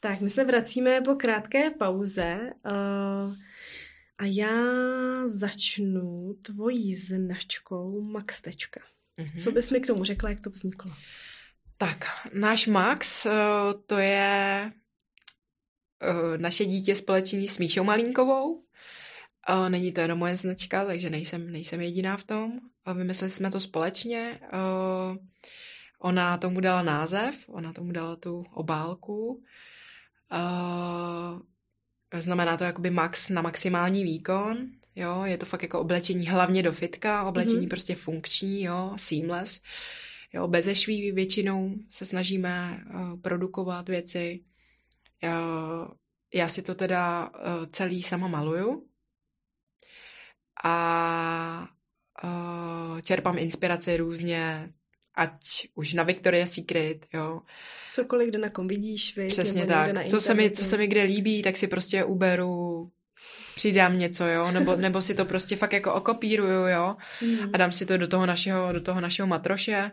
Tak, my se vracíme po krátké pauze uh, a já začnu tvojí značkou Maxtečka. Mm-hmm. Co bys mi k tomu řekla, jak to vzniklo? Tak, náš Max, uh, to je uh, naše dítě společný s Míšou Malínkovou. Uh, není to jenom moje značka, takže nejsem, nejsem jediná v tom. Vymysleli jsme to společně. Ona tomu dala název, ona tomu dala tu obálku. Uh, znamená to jakoby max na maximální výkon, jo, je to fakt jako oblečení hlavně do fitka, oblečení mm-hmm. prostě funkční, jo, seamless, jo, bezešví většinou se snažíme uh, produkovat věci. Uh, já si to teda uh, celý sama maluju a uh, čerpám inspiraci různě ať už na Victoria's Secret, jo. Cokoliv, kde na kom vidíš, vy, Přesně tak. Co se, mi, co se mi kde líbí, tak si prostě uberu, přidám něco, jo, nebo, nebo si to prostě fakt jako okopíruju, jo, mm. a dám si to do toho našeho, do toho našeho matroše.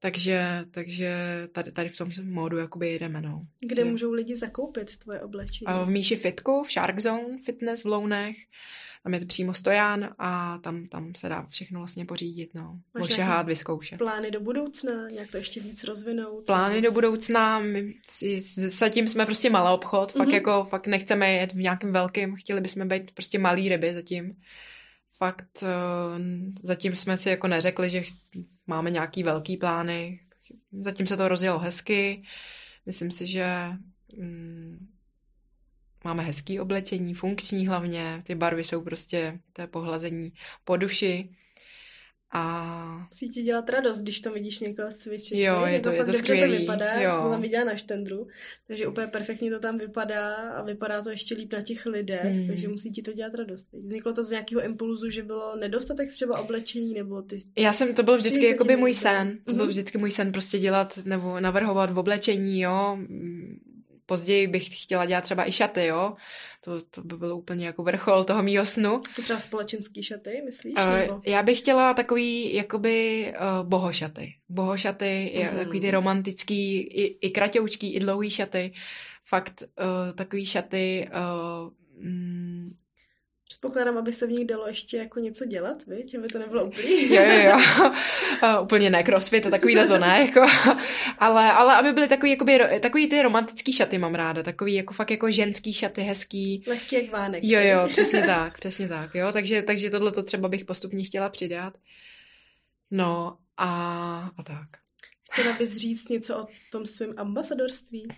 Takže, takže tady, tady v tom módu jakoby jedeme, no. Kde že... můžou lidi zakoupit tvoje oblečení? V Míši Fitku, v Shark Zone Fitness v Lounech tam je to přímo stojan a tam, tam se dá všechno vlastně pořídit, no. Ošahat, vyzkoušet. Plány do budoucna, nějak to ještě víc rozvinout? Plány do budoucna, my si, zatím jsme prostě malý obchod, fakt mm-hmm. jako, fakt nechceme jet v nějakém velkém, chtěli bychom být prostě malý ryby zatím. Fakt uh, zatím jsme si jako neřekli, že máme nějaký velký plány. Zatím se to rozjelo hezky. Myslím si, že mm, máme hezký oblečení, funkční hlavně, ty barvy jsou prostě, to je pohlazení po duši. A... Musí ti dělat radost, když to vidíš někoho cvičit. Jo, je, je to, je to skvělý. to vypadá, jo. já jsem to tam viděla na štendru, takže úplně perfektně to tam vypadá a vypadá to ještě líp na těch lidech, hmm. takže musí ti to dělat radost. Vzniklo to z nějakého impulzu, že bylo nedostatek třeba oblečení, nebo ty... Já jsem, to byl vždycky jakoby můj sen, to byl mhm. vždycky můj sen prostě dělat nebo navrhovat v oblečení, jo, později bych chtěla dělat třeba i šaty, jo. To, to by bylo úplně jako vrchol toho mýho snu. Třeba společenský šaty, myslíš? Uh, nebo? Já bych chtěla takový jakoby uh, bohošaty. Bohošaty, mm. takový ty romantický, i, i kratoučký, i dlouhý šaty. Fakt uh, takový šaty uh, mm, Předpokládám, aby se v nich dalo ještě jako něco dělat, viď? Aby to nebylo úplně. jo, jo, jo. Uh, úplně ne crossfit a takový to ne, jako. ale, ale aby byly takový, jakoby, takový ty romantický šaty mám ráda, takový jako fakt jako ženský šaty, hezký. Lehký jak vánek. Jo, jo, přesně tak, přesně tak, jo. Takže, takže tohle to třeba bych postupně chtěla přidat. No a, a tak. Chtěla bys říct něco o tom svém ambasadorství?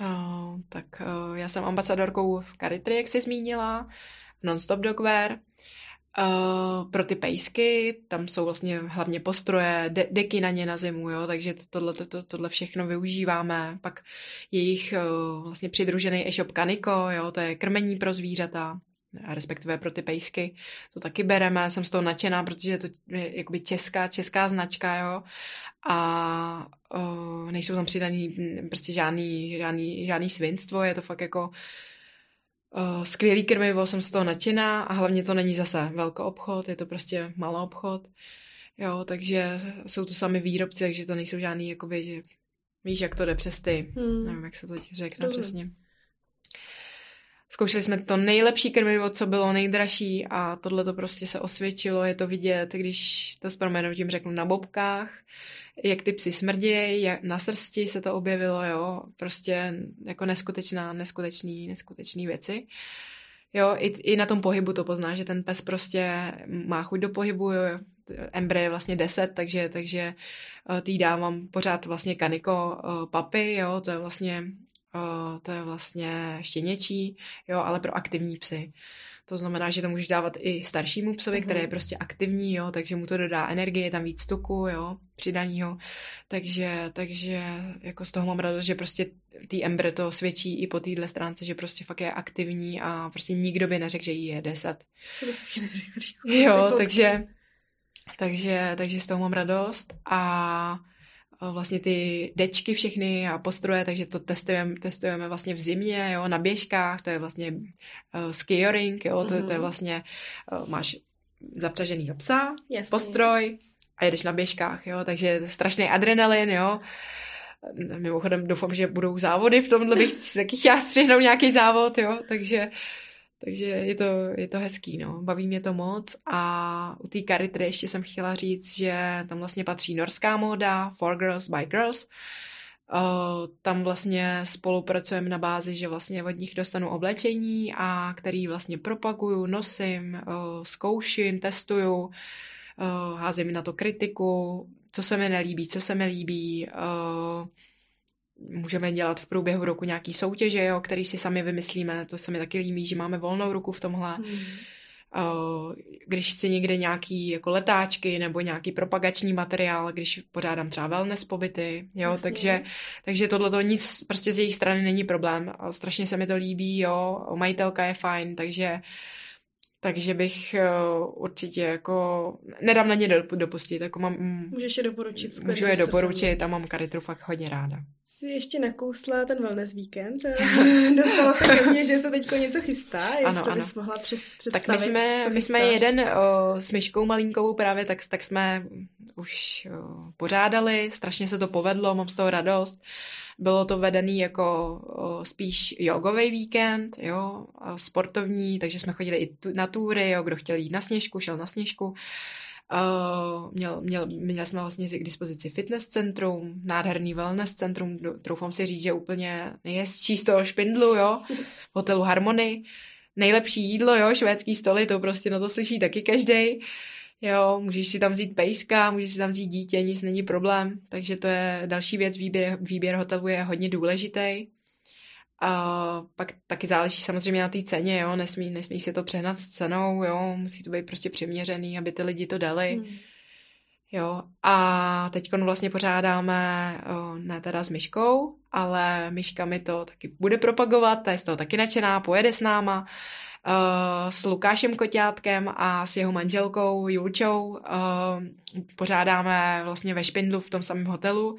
Uh, tak uh, já jsem ambasadorkou v Caritry, jak jsi zmínila non-stop dogwear. Uh, pro ty pejsky, tam jsou vlastně hlavně postroje, de- deky na ně na zimu, jo, takže tohle, to, tohle všechno využíváme. Pak jejich uh, vlastně přidružený e-shop Kaniko, jo, to je krmení pro zvířata, respektive pro ty pejsky. To taky bereme, jsem z toho nadšená, protože je to jakoby česká, česká značka, jo. A uh, nejsou tam přidaný prostě žádný, žádný, žádný svinstvo, je to fakt jako uh, skvělý krmivo, jsem z toho nadšená a hlavně to není zase velký obchod, je to prostě malý obchod. Jo, takže jsou to sami výrobci, takže to nejsou žádný, jakoby, že víš, jak to jde přes ty. Hmm. Nevím, jak se to teď řekne Dobře. přesně. Zkoušeli jsme to nejlepší krmivo, co bylo nejdražší a tohle to prostě se osvědčilo, je to vidět, když to s proměnutím řeknu na bobkách, jak ty psy smrdějí, jak na srsti se to objevilo, jo, prostě jako neskutečná, neskutečný, neskutečný věci. Jo, i, i na tom pohybu to pozná, že ten pes prostě má chuť do pohybu, jo. Embre je vlastně 10, takže, takže uh, tý dávám pořád vlastně kaniko uh, papy, jo, to je vlastně uh, to je vlastně štěněčí, jo, ale pro aktivní psy. To znamená, že to můžeš dávat i staršímu psovi, uh-huh. který je mhm. prostě aktivní, jo, takže mu to dodá energie, je tam víc tuku, jo, přidaního. Takže, takže jako z toho mám radost, že prostě tý Ember to svědčí i po téhle stránce, že prostě fakt je aktivní a prostě nikdo by neřekl, že jí je deset. Jo, takže, takže, takže z toho mám radost a vlastně ty dečky všechny a postroje, takže to testujeme, testujeme vlastně v zimě, jo, na běžkách, to je vlastně uh, skioring, jo, to, mm-hmm. to je mhm. vlastně, uh, máš zapřažený psa, Jasný. postroj a jedeš na běžkách, jo, takže strašný adrenalin, jo. Mimochodem doufám, že budou závody v tomhle, bych taky chtěla střihnout nějaký závod, jo, takže takže je to, je to hezký, no. Baví mě to moc a u té Caritry ještě jsem chtěla říct, že tam vlastně patří norská móda, For Girls by Girls. Uh, tam vlastně spolupracujeme na bázi, že vlastně od nich dostanu oblečení a který vlastně propaguju, nosím, uh, zkouším, testuju, uh, házím na to kritiku, co se mi nelíbí, co se mi líbí, uh, můžeme dělat v průběhu roku nějaký soutěže, jo, který si sami vymyslíme, to se mi taky líbí, že máme volnou ruku v tomhle. Hmm. Když chci někde nějaký jako letáčky nebo nějaký propagační materiál, když pořádám třeba wellness pobyty, jo, Jasně. takže, takže tohle to nic prostě z jejich strany není problém. Strašně se mi to líbí, jo, majitelka je fajn, takže takže bych určitě jako, nedám na ně dopustit, jako mám... Můžeš je doporučit. Můžu je doporučit a mám Karitru fakt hodně ráda. Jsi ještě nakousla ten wellness víkend. Dostalo se ke mně, že se teďko něco chystá, jestli ano, ano. bys mohla přes, představit, Tak my jsme, my jsme jeden o, s Myškou Malinkou právě, tak, tak jsme už o, pořádali, strašně se to povedlo, mám z toho radost. Bylo to vedený jako o, spíš jogový víkend, jo, sportovní, takže jsme chodili i tu, na túry, jo, kdo chtěl jít na sněžku, šel na sněžku. Uh, měl, měl, měli jsme vlastně k dispozici fitness centrum, nádherný wellness centrum, troufám si říct, že úplně nejhezčí z toho špindlu, jo, hotelu Harmony. Nejlepší jídlo, jo, švédský stoly, to prostě na to slyší taky každý. Jo, můžeš si tam vzít pejska, můžeš si tam vzít dítě, nic není problém. Takže to je další věc, výběr, výběr hotelu je hodně důležitý. A pak taky záleží samozřejmě na té ceně, jo, nesmí, nesmí si to přehnat s cenou, jo, musí to být prostě přiměřený, aby ty lidi to dali. Hmm. Jo, a teď vlastně pořádáme, ne teda s Myškou, ale Myška mi to taky bude propagovat, ta je z toho taky nadšená, pojede s náma, s Lukášem Koťátkem a s jeho manželkou Julčou. Pořádáme vlastně ve Špindlu v tom samém hotelu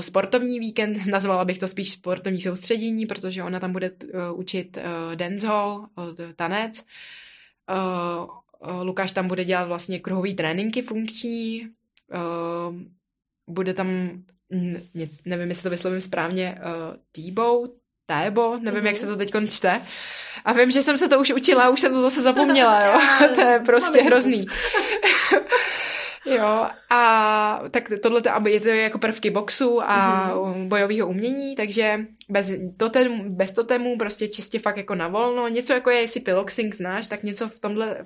sportovní víkend, nazvala bych to spíš sportovní soustředění, protože ona tam bude uh, učit uh, dancehall, tanec. Lukáš tam bude dělat vlastně kruhový tréninky funkční, bude tam, nevím, jestli to vyslovím správně, T-bow, Tébo, nevím, mm-hmm. jak se to teď čte. A vím, že jsem se to už učila, už jsem to zase zapomněla, jo. to je prostě hrozný. Jo, a tak tohle je to jako prvky boxu a mm-hmm. bojového umění, takže bez, totem, bez totemů prostě čistě fakt jako na volno. Něco jako je, jestli piloxing znáš, tak něco v tomhle,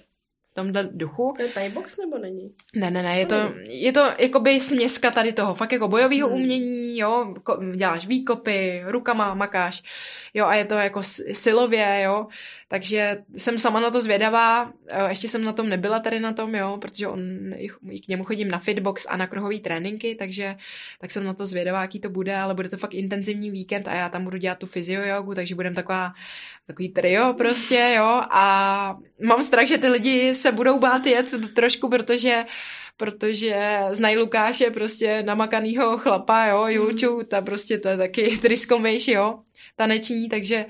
tomhle duchu. To je Thai box nebo není? Ne, ne, ne, je to, je to jakoby směska tady toho, fakt jako bojového hmm. umění, jo, děláš výkopy, rukama makáš, jo, a je to jako silově, jo, takže jsem sama na to zvědavá, e, ještě jsem na tom nebyla tady na tom, jo, protože on, k němu chodím na fitbox a na kruhový tréninky, takže tak jsem na to zvědavá, jaký to bude, ale bude to fakt intenzivní víkend a já tam budu dělat tu fyziojogu, takže budem taková, takový trio prostě, jo, a mám strach, že ty lidi se budou bát jet trošku, protože protože znají Lukáše prostě namakanýho chlapa, jo, Julču, ta prostě to je taky tryskomejš, jo, taneční, takže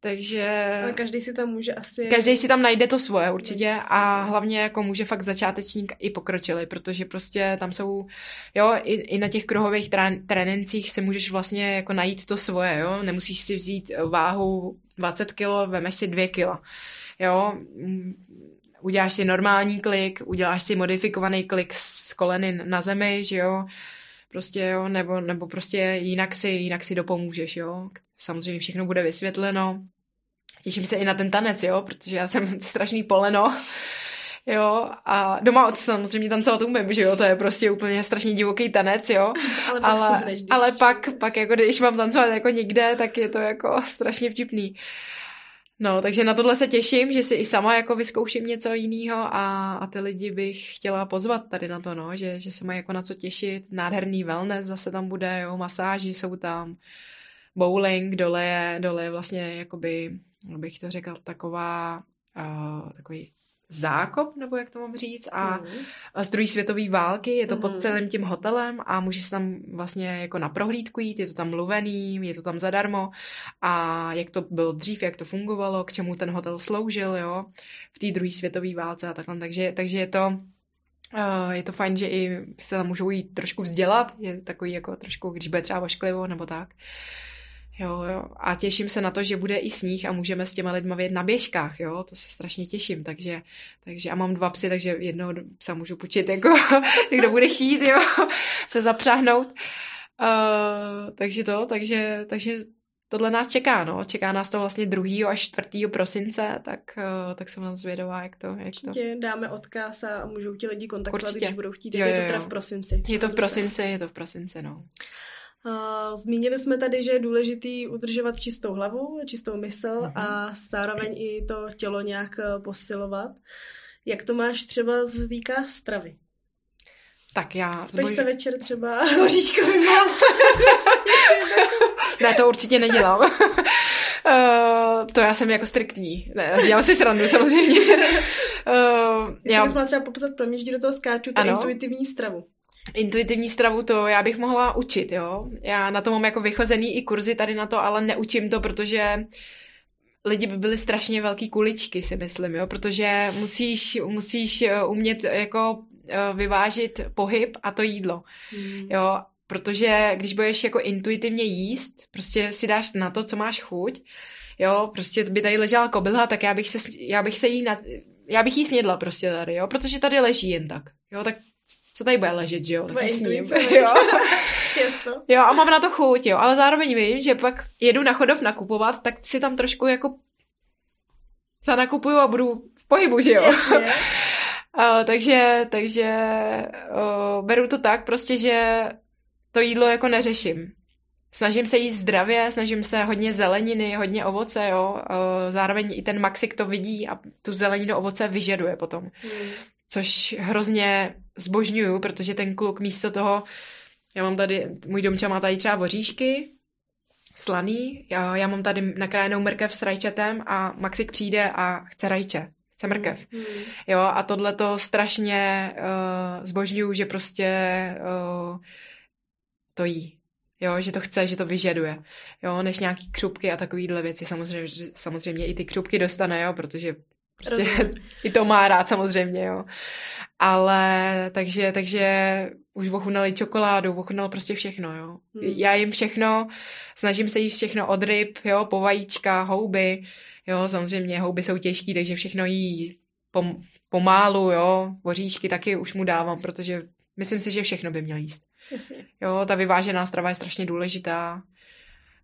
takže... Ale každý si tam může asi... Každý si tam najde to svoje určitě a hlavně jako může fakt začátečník i pokročilý, protože prostě tam jsou, jo, i, i na těch kruhových trén, trénincích si můžeš vlastně jako najít to svoje, jo, nemusíš si vzít váhu 20 kg, vemeš si 2 kg, jo, uděláš si normální klik, uděláš si modifikovaný klik z koleny na zemi, že jo, prostě jo, nebo, nebo prostě jinak si, jinak si dopomůžeš, jo. Samozřejmě všechno bude vysvětleno. Těším se i na ten tanec, jo, protože já jsem strašný poleno. Jo, a doma samozřejmě tancovat umím, že jo, to je prostě úplně strašně divoký tanec, jo. ale pak ale, hneš, ale pak, pak jako když mám tancovat jako někde, tak je to jako strašně vtipný. No, takže na tohle se těším, že si i sama jako vyzkouším něco jiného a, a ty lidi bych chtěla pozvat tady na to, no, že, že se mají jako na co těšit. Nádherný wellness zase tam bude, jo, masáži jsou tam, bowling, dole je, dole je vlastně jakoby, bych to řekla, taková, uh, takový zákop, nebo jak to mám říct, a, mm. z druhé světové války, je to mm. pod mhm. celým tím hotelem a můžeš tam vlastně jako na prohlídku jít, je to tam mluvený, je to tam zadarmo a jak to bylo dřív, jak to fungovalo, k čemu ten hotel sloužil, jo, v té druhé světové válce a takhle, takže, takže je to Uh, je to fajn, že i se tam můžou jít trošku vzdělat, je takový jako trošku, když bude třeba ošklivo nebo tak. Jo, jo. A těším se na to, že bude i sníh a můžeme s těma lidma vědět na běžkách, jo. To se strašně těším, takže, takže a mám dva psy, takže jednoho psa můžu počít, jako kdo bude chtít, jo, se zapřáhnout. Uh, takže to, takže, takže tohle nás čeká, no. Čeká nás to vlastně 2. až 4. prosince, tak, uh, tak jsem vám zvědavá, jak to, jak Určitě to. dáme odkaz a můžou ti lidi kontaktovat, Určitě. když budou chtít. Jo, jo, jo. Je to teda v prosinci. Je to v prosinci, je to v prosinci, no. Zmínili jsme tady, že je důležitý udržovat čistou hlavu, čistou mysl uh-huh. a zároveň i to tělo nějak eh, posilovat. Jak to máš třeba z týká stravy? Tak já... Spíš zboj... se večer třeba hoříčkovým ne, to určitě nedělám. uh, to já jsem jako striktní. Ne, dělám si srandu samozřejmě. uh, já... bys třeba popsat pro mě, že do toho skáču, tu intuitivní stravu. Intuitivní stravu to já bych mohla učit, jo. Já na to mám jako vychozený i kurzy tady na to, ale neučím to, protože lidi by byli strašně velký kuličky, si myslím, jo, protože musíš, musíš eh, umět jako eh, vyvážit pohyb a to jídlo, hmm. jo, protože když budeš jako intuitivně jíst, prostě si dáš na to, co máš chuť, jo, prostě by tady ležela kobylha, tak já bych se, já bych se jí na, já bych jí snědla prostě tady, jo, protože tady leží jen tak, jo, tak co tady bude ležet, že jo? Tvoje intuice, jo. jo, a mám na to chuť, jo, ale zároveň vím, že pak jedu na chodov nakupovat, tak si tam trošku jako zanakupuju a budu v pohybu, že jo? uh, takže takže uh, beru to tak prostě, že to jídlo jako neřeším. Snažím se jíst zdravě, snažím se hodně zeleniny, hodně ovoce, jo. Uh, zároveň i ten Maxik to vidí a tu zeleninu ovoce vyžaduje potom. Hmm což hrozně zbožňuju, protože ten kluk místo toho, já mám tady, můj domča má tady třeba voříšky, slaný, já, já mám tady nakrájenou mrkev s rajčetem a Maxik přijde a chce rajče, chce mrkev. Mm. Jo, a tohle to strašně uh, zbožňuju, že prostě uh, to jí. Jo, že to chce, že to vyžaduje. Jo, než nějaký křupky a takovýhle věci. Samozřejmě, samozřejmě i ty křupky dostane, jo, protože Prostě Rozumím. i to má rád samozřejmě, jo. Ale takže, takže už ochutnali čokoládu, ochutnal prostě všechno, jo. Hmm. Já jim všechno, snažím se jíst všechno od ryb, jo, po vajíčka, houby, jo, samozřejmě houby jsou těžký, takže všechno jí pom, pomálu, jo, voříšky taky už mu dávám, protože myslím si, že všechno by měl jíst. Jasně. Jo, ta vyvážená strava je strašně důležitá.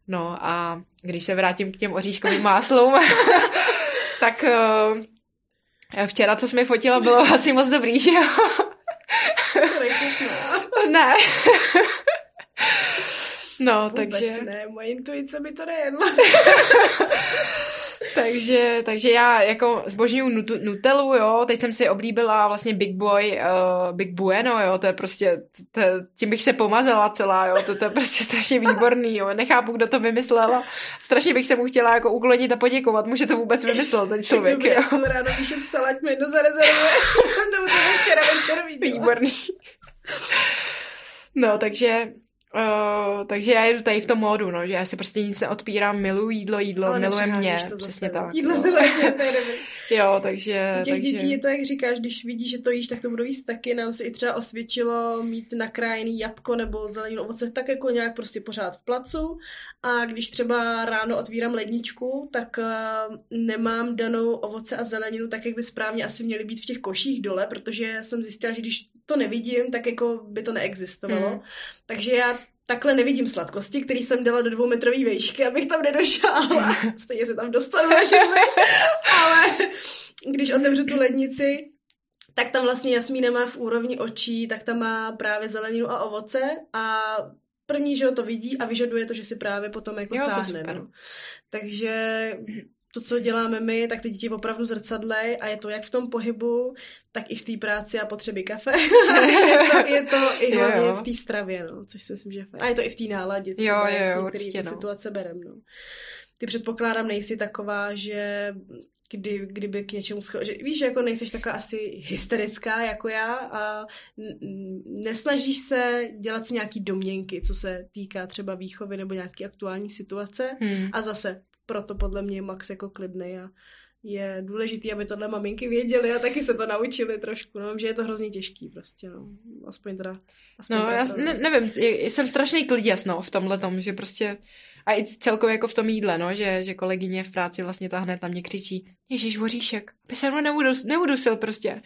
No a když se vrátím k těm oříškovým máslům, tak uh, včera, co jsme fotila, bylo asi moc dobrý, že jo? ne. no, Vůbec takže... ne, moje intuice by to nejedla. takže, takže já jako zbožňuju Nutellu, jo, teď jsem si oblíbila vlastně Big Boy, uh, Big Bueno, jo, to je prostě, to, tím bych se pomazala celá, jo, to, to je prostě strašně výborný, jo, nechápu, kdo to vymyslel strašně bych se mu chtěla jako uklonit a poděkovat mu, že to vůbec vymyslel ten člověk, Dobrý, jo. Já jsem ráda, píšem salát, mi jedno zarezervuje, jsem to včera večer viděla. Výborný. No, takže Uh, takže já jedu tady v tom módu, no, že já si prostě nic neodpírám, miluji jídlo, jídlo Ale miluje mě, přesně tak. Jídlo miluje mě, Jo, takže... Těch takže... dětí je to, jak říkáš, když vidíš, že to jíš, tak to budou jíst taky. Nám se i třeba osvědčilo mít nakrájený jabko nebo zeleninu ovoce tak jako nějak prostě pořád v placu. A když třeba ráno otvírám ledničku, tak uh, nemám danou ovoce a zeleninu tak, jak by správně asi měly být v těch koších dole, protože jsem zjistila, že když to nevidím, tak jako by to neexistovalo. Hmm. Takže já takhle nevidím sladkosti, který jsem dala do dvoumetrové výšky, abych tam nedošála. Stejně se tam dostanu, ale když otevřu tu lednici, tak tam vlastně Jasmína má v úrovni očí, tak tam má právě zeleninu a ovoce a první, že ho to vidí a vyžaduje to, že si právě potom jako jo, sáhne. No. Takže to, co děláme my, tak ty děti opravdu zrcadlej a je to jak v tom pohybu, tak i v té práci a potřeby kafe. je, to, je to i hlavně jo, jo. v té stravě, no, což si myslím, že je A je to i v té náladě, třeba jo, jo, určitě, no. situace berem. No. Ty předpokládám, nejsi taková, že kdy, kdyby k něčemu schod... že víš, že jako nejseš taková asi hysterická jako já a nesnažíš se dělat si nějaký domněnky, co se týká třeba výchovy nebo nějaký aktuální situace hmm. a zase proto podle mě Max jako klidný a je důležitý, aby tohle maminky věděly a taky se to naučili trošku, no, že je to hrozně těžký prostě, no. Aspoň teda. Aspoň no, já ne, nevím, jsem strašný kliděs, no, v tomhle tom, že prostě a i celkově jako v tom jídle, no, že, že kolegyně v práci vlastně ta hned na mě křičí, Ježíš, voříšek, aby se mnou neudusil prostě.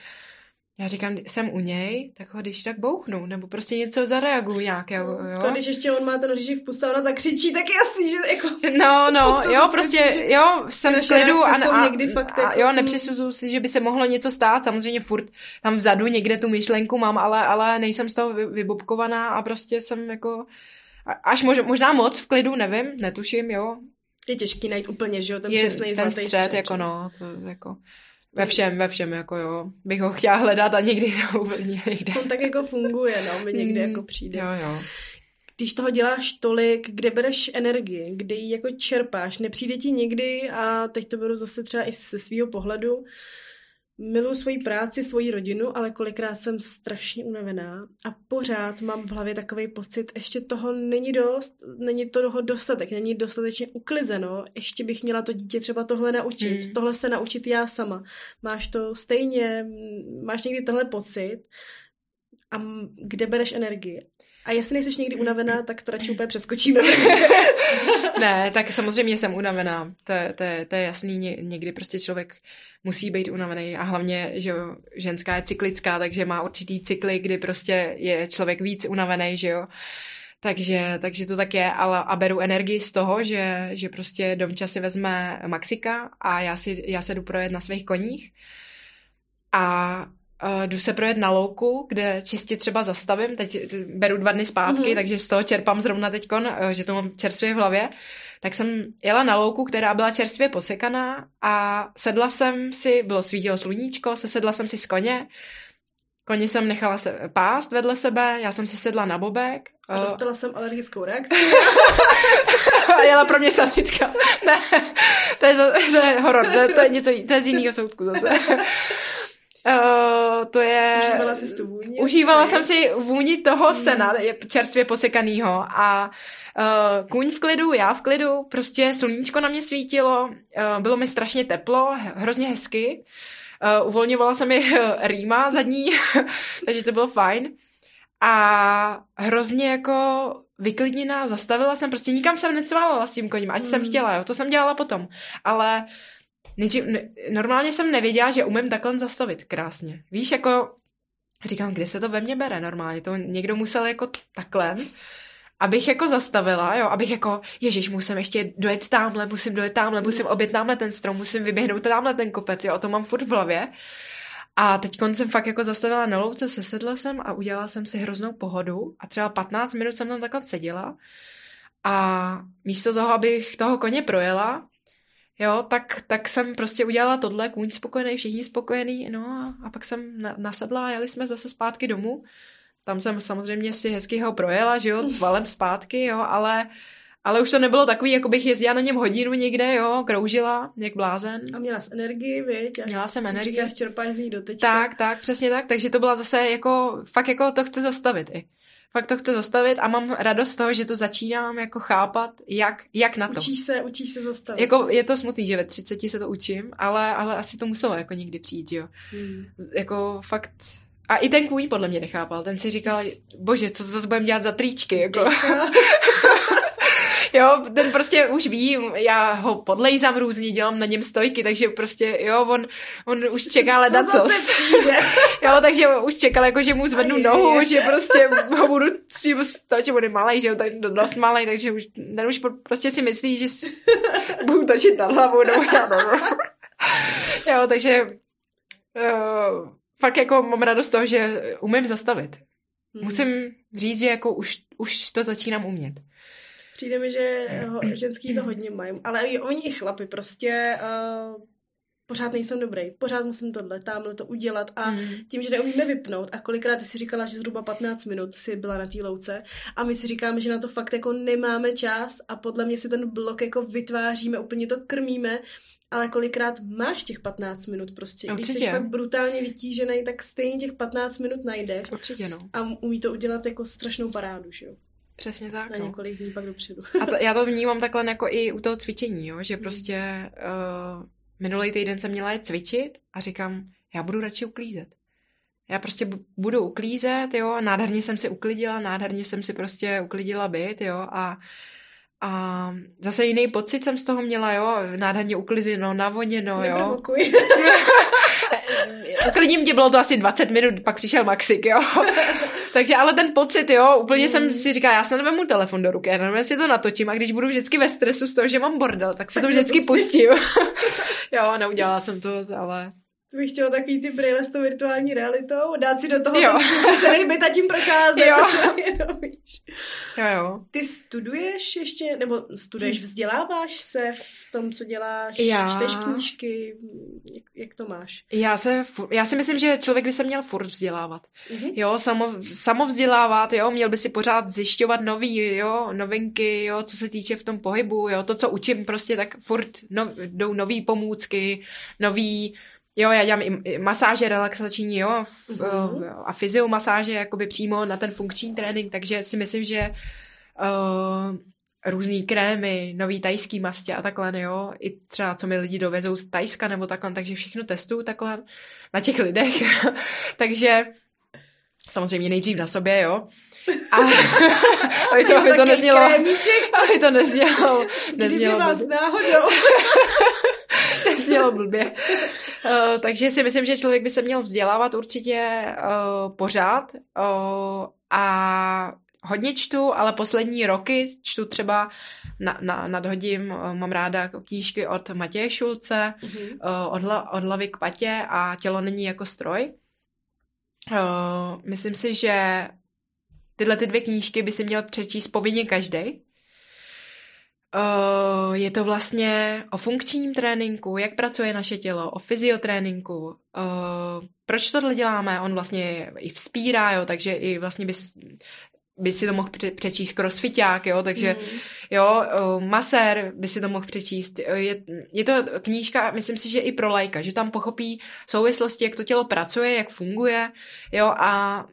Já říkám, jsem u něj, tak ho když tak bouchnu, nebo prostě něco zareaguju nějak, jo. jo. Jako když ještě on má ten oříšek v puse a ona zakřičí, tak jasný, že jako... No, no, jo, prostě, že, jo, jsem v klidu a, a, někdy fakt a, jako, jo, nepřisuzuju si, že by se mohlo něco stát, samozřejmě furt tam vzadu někde tu myšlenku mám, ale, ale nejsem z toho vybobkovaná a prostě jsem jako, až mož, možná moc v klidu, nevím, netuším, jo. Je těžký najít úplně, že jo, ten je, přesný ten střed, střed, jako no, to jako... Ve všem, ve všem, jako jo. Bych ho chtěla hledat a někdy to úplně nejde. On tak jako funguje, no, mi někdy mm, jako přijde. Jo, jo. Když toho děláš tolik, kde bereš energii, kde ji jako čerpáš, nepřijde ti někdy, a teď to beru zase třeba i ze svého pohledu, miluji svoji práci, svoji rodinu, ale kolikrát jsem strašně unavená a pořád mám v hlavě takový pocit, ještě toho není dost, není toho dostatek, není dostatečně uklizeno, ještě bych měla to dítě třeba tohle naučit, hmm. tohle se naučit já sama. Máš to stejně, máš někdy tenhle pocit a kde bereš energii? A jestli nejsi někdy unavená, tak to radši úplně přeskočíme. Protože... ne, tak samozřejmě jsem unavená. To je, to to je jasný. Někdy prostě člověk musí být unavený a hlavně, že jo, ženská je cyklická, takže má určitý cykly, kdy prostě je člověk víc unavený, že jo. Takže, takže to tak je, ale a beru energii z toho, že, že prostě Domča si vezme Maxika a já, si, já se jdu projet na svých koních a uh, jdu se projet na louku, kde čistě třeba zastavím, teď beru dva dny zpátky, mm-hmm. takže z toho čerpám zrovna teď, uh, že to mám čerstvě v hlavě, tak jsem jela na louku, která byla čerstvě posekaná a sedla jsem si, bylo svítilo sluníčko, sesedla jsem si z koně, Koně jsem nechala se pást vedle sebe, já jsem si sedla na bobek. A dostala jsem alergickou reakci. a jela pro mě sanitka. ne, to je, to je horor, to je, to je něco, to je z jiného soudku zase. Uh, to je... Užívala jsi tu vůni? Užívala jsem si vůni toho sena, čerstvě posekaného a uh, kůň v klidu, já v klidu, prostě sluníčko na mě svítilo, uh, bylo mi strašně teplo, hrozně hezky. Uh, uvolňovala se mi rýma zadní, takže to bylo fajn. A hrozně jako vyklidněná, zastavila jsem, prostě nikam jsem necválala s tím koním, ať mm. jsem chtěla, jo, to jsem dělala potom. Ale Nejdřív, ne, normálně jsem nevěděla, že umím takhle zastavit. Krásně. Víš, jako říkám, kde se to ve mně bere? Normálně, to někdo musel jako takhle, abych jako zastavila, jo, abych jako, ježiš, musím ještě dojet tamhle, musím dojet tamhle, musím obět tamhle ten strom, musím vyběhnout tamhle ten kopec, jo, to mám furt v hlavě. A teď jsem fakt jako zastavila na louce, sesedla jsem a udělala jsem si hroznou pohodu. A třeba 15 minut jsem tam takhle seděla. A místo toho, abych toho koně projela, Jo, tak, tak jsem prostě udělala tohle, kůň spokojený, všichni spokojení, no a, a pak jsem na, nasedla a jeli jsme zase zpátky domů. Tam jsem samozřejmě si hezky ho projela, že jo, cvalem zpátky, jo, ale, ale už to nebylo takový, jako bych jezdila na něm hodinu někde, jo, kroužila, jak blázen. A měla jsi energii, viď? Měla jsem energii. Říkáš, čerpáš z ní do Tak, tak, přesně tak, takže to byla zase jako, fakt jako to chce zastavit i fakt to chci zastavit a mám radost z toho, že to začínám jako chápat, jak, jak na to. Učíš se, učíš se zastavit. Jako je to smutný, že ve 30 se to učím, ale, ale asi to muselo jako někdy přijít, jo. Hmm. Jako fakt a i ten kůň podle mě nechápal. Ten si říkal, bože, co zase budeme dělat za tričky, jako. jo, ten prostě už ví, já ho podlejzám různě, dělám na něm stojky, takže prostě, jo, on, on už čeká leda co. jo, takže už čekal, jako, že mu zvednu Aj, nohu, je. že prostě ho budu točit, on je malý, že jo, tak dost malý, takže už, ten už prostě si myslí, že budu točit na hlavu, no, no. jo, takže uh, fakt jako mám radost toho, že umím zastavit. Hmm. Musím říct, že jako už, už to začínám umět. Přijde mi, že ho, ženský to hodně mají, ale i oni i chlapi prostě uh, pořád nejsem dobrý, pořád musím tohle, tamhle to udělat a mm. tím, že neumíme vypnout a kolikrát ty si říkala, že zhruba 15 minut si byla na té louce a my si říkáme, že na to fakt jako nemáme čas a podle mě si ten blok jako vytváříme, úplně to krmíme, ale kolikrát máš těch 15 minut prostě. Určitě. Když jsi fakt brutálně vytížený, tak stejně těch 15 minut najdeš. Určitě, no. A umí to udělat jako strašnou parádu, že jo. Přesně tak. Na no. několik dní pak dopředu. a to, já to vnímám takhle jako i u toho cvičení, jo? že prostě uh, minulý týden jsem měla je cvičit a říkám, já budu radši uklízet. Já prostě budu uklízet, jo, nádherně jsem si uklidila, nádherně jsem si prostě uklidila byt, jo, a a zase jiný pocit jsem z toho měla, jo, nádherně uklizeno, navoněno, jo. Uklidím tě, bylo to asi 20 minut, pak přišel Maxik, jo. Takže ale ten pocit, jo, úplně mm. jsem si říkala, já se nevemu telefon do ruky, já si to natočím a když budu vždycky ve stresu z toho, že mám bordel, tak se tak to vždycky pustím. jo, neudělala jsem to, ale bych chtěla takový ty brýle s tou virtuální realitou, dát si do toho jo. se nejbyt a tím procházet. Jo. jo, jo. Ty studuješ ještě, nebo studuješ, hmm. vzděláváš se v tom, co děláš, já... čteš knížky, jak, jak to máš? Já, se, já si myslím, že člověk by se měl furt vzdělávat. Mm-hmm. Jo, samo, samo vzdělávat, jo, měl by si pořád zjišťovat nový, jo, novinky, jo, co se týče v tom pohybu, jo, to, co učím prostě, tak furt no, jdou nový pomůcky, nový Jo, já dělám i masáže relaxační, jo, mm-hmm. a fyziomasáže jakoby přímo na ten funkční trénink, takže si myslím, že uh, různý krémy, nový tajský mastě a takhle, jo, i třeba co mi lidi dovezou z Tajska nebo takhle, takže všechno testuju takhle na těch lidech, takže samozřejmě nejdřív na sobě, jo. A aby to, aby to neznělo, aby to neznělo, neznělo vás náhodou. neznělo blbě. Uh, takže si myslím, že člověk by se měl vzdělávat určitě uh, pořád uh, a hodně čtu, ale poslední roky čtu třeba, na, na, nadhodím, mám ráda knížky od Matěje Šulce, uh-huh. od, od hlavy k patě a tělo není jako stroj. Uh, myslím si, že tyhle ty dvě knížky by si měl přečíst povinně každý. Uh, je to vlastně o funkčním tréninku, jak pracuje naše tělo, o fyziotréninku. Uh, proč tohle děláme? On vlastně i vzpírá, jo, takže i vlastně bys, by si to mohl přečíst crossfiták, jo, takže mm. jo, uh, masér by si to mohl přečíst. Je, je to knížka, myslím si, že i pro lajka, že tam pochopí souvislosti, jak to tělo pracuje, jak funguje, jo, a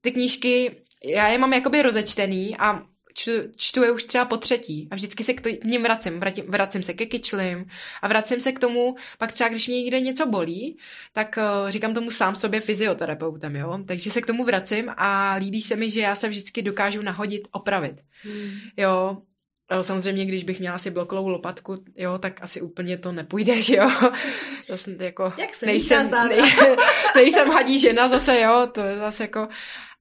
ty knížky, já je mám jakoby rozečtený a čtu, čtu je už třeba po třetí a vždycky se k ním vracím. Vracím, vracím se ke kyčlim a vracím se k tomu, pak třeba když mě někde něco bolí, tak uh, říkám tomu sám sobě fyzioterapeutem, jo. Takže se k tomu vracím a líbí se mi, že já se vždycky dokážu nahodit, opravit. Hmm. Jo, Samozřejmě, když bych měla asi blokovou lopatku, jo, tak asi úplně to nepůjde, že jo. Zase jako, Jak se nejsem, nej, nejsem hadí žena zase, jo, to je zase jako,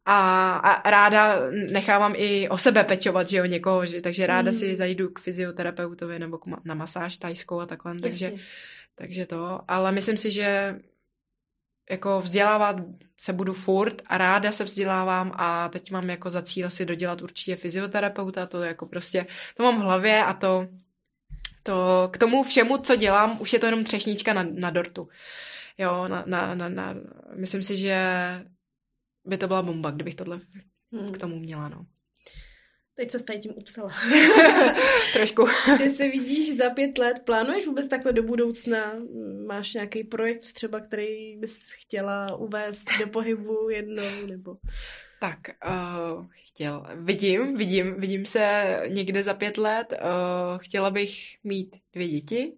a, a ráda nechávám i o sebe pečovat, že jo, někoho, že, takže ráda mm. si zajdu k fyzioterapeutovi nebo k, na masáž tajskou a takhle, takže, takže to, ale myslím si, že jako vzdělávat se budu furt a ráda se vzdělávám a teď mám jako za cíl si dodělat určitě fyzioterapeuta, to jako prostě, to mám v hlavě a to, to k tomu všemu, co dělám, už je to jenom třešnička na, na dortu. Jo, na, na, na, na, myslím si, že by to byla bomba, kdybych tohle hmm. k tomu měla, no. Teď se s tím upsala. Trošku. Ty se vidíš za pět let? Plánuješ vůbec takhle do budoucna? Máš nějaký projekt třeba, který bys chtěla uvést do pohybu jednou? Nebo... Tak, uh, chtěl, vidím, vidím, vidím se někde za pět let. Uh, chtěla bych mít dvě děti,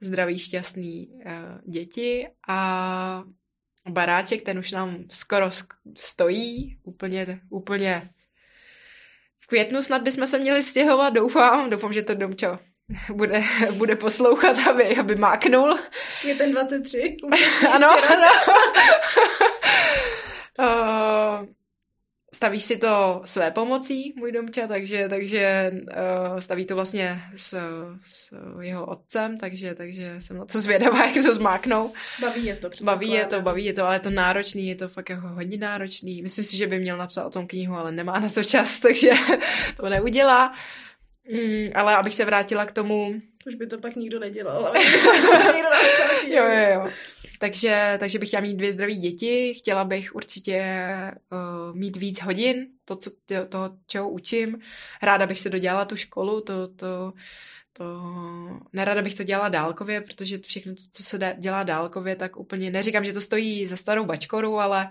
zdraví, šťastný uh, děti a baráček, ten už nám skoro stojí, úplně, úplně v květnu snad bychom se měli stěhovat, doufám, doufám, že to domčo bude, bude poslouchat, aby, aby máknul. Je ten 23. ano, ano. uh, staví si to své pomocí, můj domča, takže, takže uh, staví to vlastně s, s jeho otcem, takže, takže jsem na to zvědavá, jak to zmáknou. Baví je to. Baví je to, baví je to, ale je to náročný, je to fakt jako hodně náročný. Myslím si, že by měl napsat o tom knihu, ale nemá na to čas, takže to neudělá. Mm, ale abych se vrátila k tomu... Už by to pak nikdo nedělal. jo, jo, jo. Takže, takže bych chtěla mít dvě zdraví děti, chtěla bych určitě uh, mít víc hodin, to, co, toho, čeho učím. Ráda bych se dodělala tu školu, to, to, to, nerada bych to dělala dálkově, protože všechno, to, co se dělá dálkově, tak úplně, neříkám, že to stojí za starou bačkoru, ale,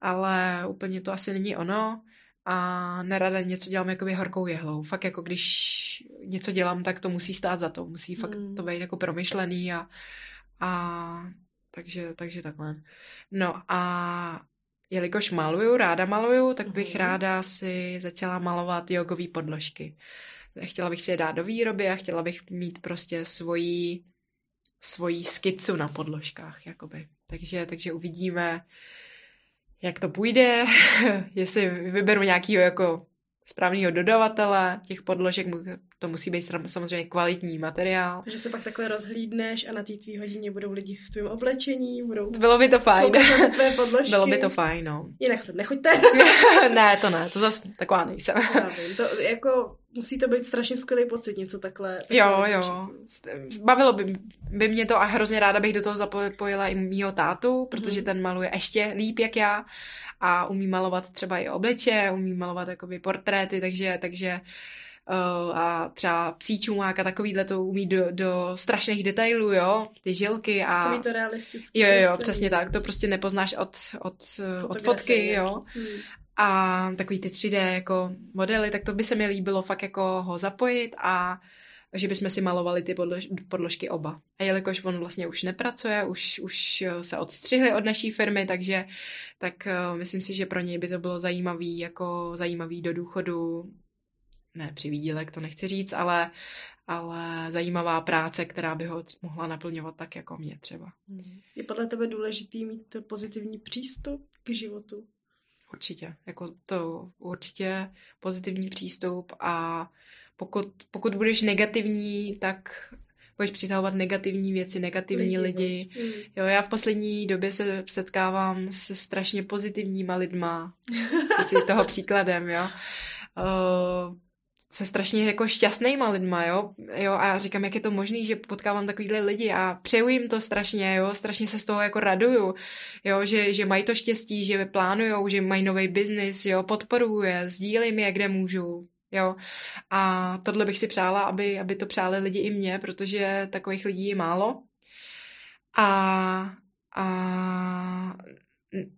ale úplně to asi není ono. A nerada něco dělám jakoby horkou jehlou. Fakt jako když něco dělám, tak to musí stát za to. Musí fakt mm. to být jako promyšlený a, a takže, takže takhle. No a jelikož maluju, ráda maluju, tak bych mm. ráda si začala malovat jogové podložky. Chtěla bych si je dát do výroby a chtěla bych mít prostě svoji, svoji skicu na podložkách, jakoby. Takže, takže uvidíme, jak to půjde, jestli vyberu nějakýho jako správného dodavatele těch podložek, to musí být samozřejmě kvalitní materiál. Takže se pak takhle rozhlídneš a na té tvý hodině budou lidi v tvém oblečení, budou... Bylo by to fajn. tvé podložky. Bylo by to fajn, no. Jinak se nechoďte. ne, to ne, to zase taková nejsem. Já vím, to jako musí to být strašně skvělý pocit něco takhle. takhle jo, jo. Bavilo by, by mě to a hrozně ráda bych do toho zapojila i mýho tátu, protože mm. ten maluje ještě líp jak já a umí malovat třeba i obliče, umí malovat jakoby portréty, takže, takže uh, a třeba psí čumák a takovýhle to umí do, do strašných detailů, jo, ty žilky a... Takový to realisticky. Jo, jo, přesně tak, to prostě nepoznáš od, od, od fotky, jo. Hmm. A takový ty 3D jako modely, tak to by se mi líbilo fakt jako ho zapojit a že bychom si malovali ty podlož, podložky oba. A jelikož on vlastně už nepracuje, už, už se odstřihli od naší firmy, takže tak myslím si, že pro něj by to bylo zajímavý, jako zajímavý do důchodu, ne přivídělek, to nechci říct, ale, ale zajímavá práce, která by ho mohla naplňovat tak jako mě třeba. Hmm. Je podle tebe důležitý mít pozitivní přístup k životu? Určitě, jako to určitě pozitivní přístup a pokud, pokud budeš negativní, tak budeš přitahovat negativní věci, negativní lidi. lidi. Mm. Jo, já v poslední době se setkávám se strašně pozitivníma lidma. Jsi toho příkladem, jo. Uh, se strašně jako šťastnýma lidma, jo? jo, a říkám, jak je to možné, že potkávám takovýhle lidi a přeju jim to strašně, jo, strašně se z toho jako raduju, jo, že, že mají to štěstí, že plánujou, že mají nový biznis, jo, podporuju je, sdílím je, kde můžu, Jo. A tohle bych si přála, aby, aby to přáli lidi i mě, protože takových lidí je málo. A, a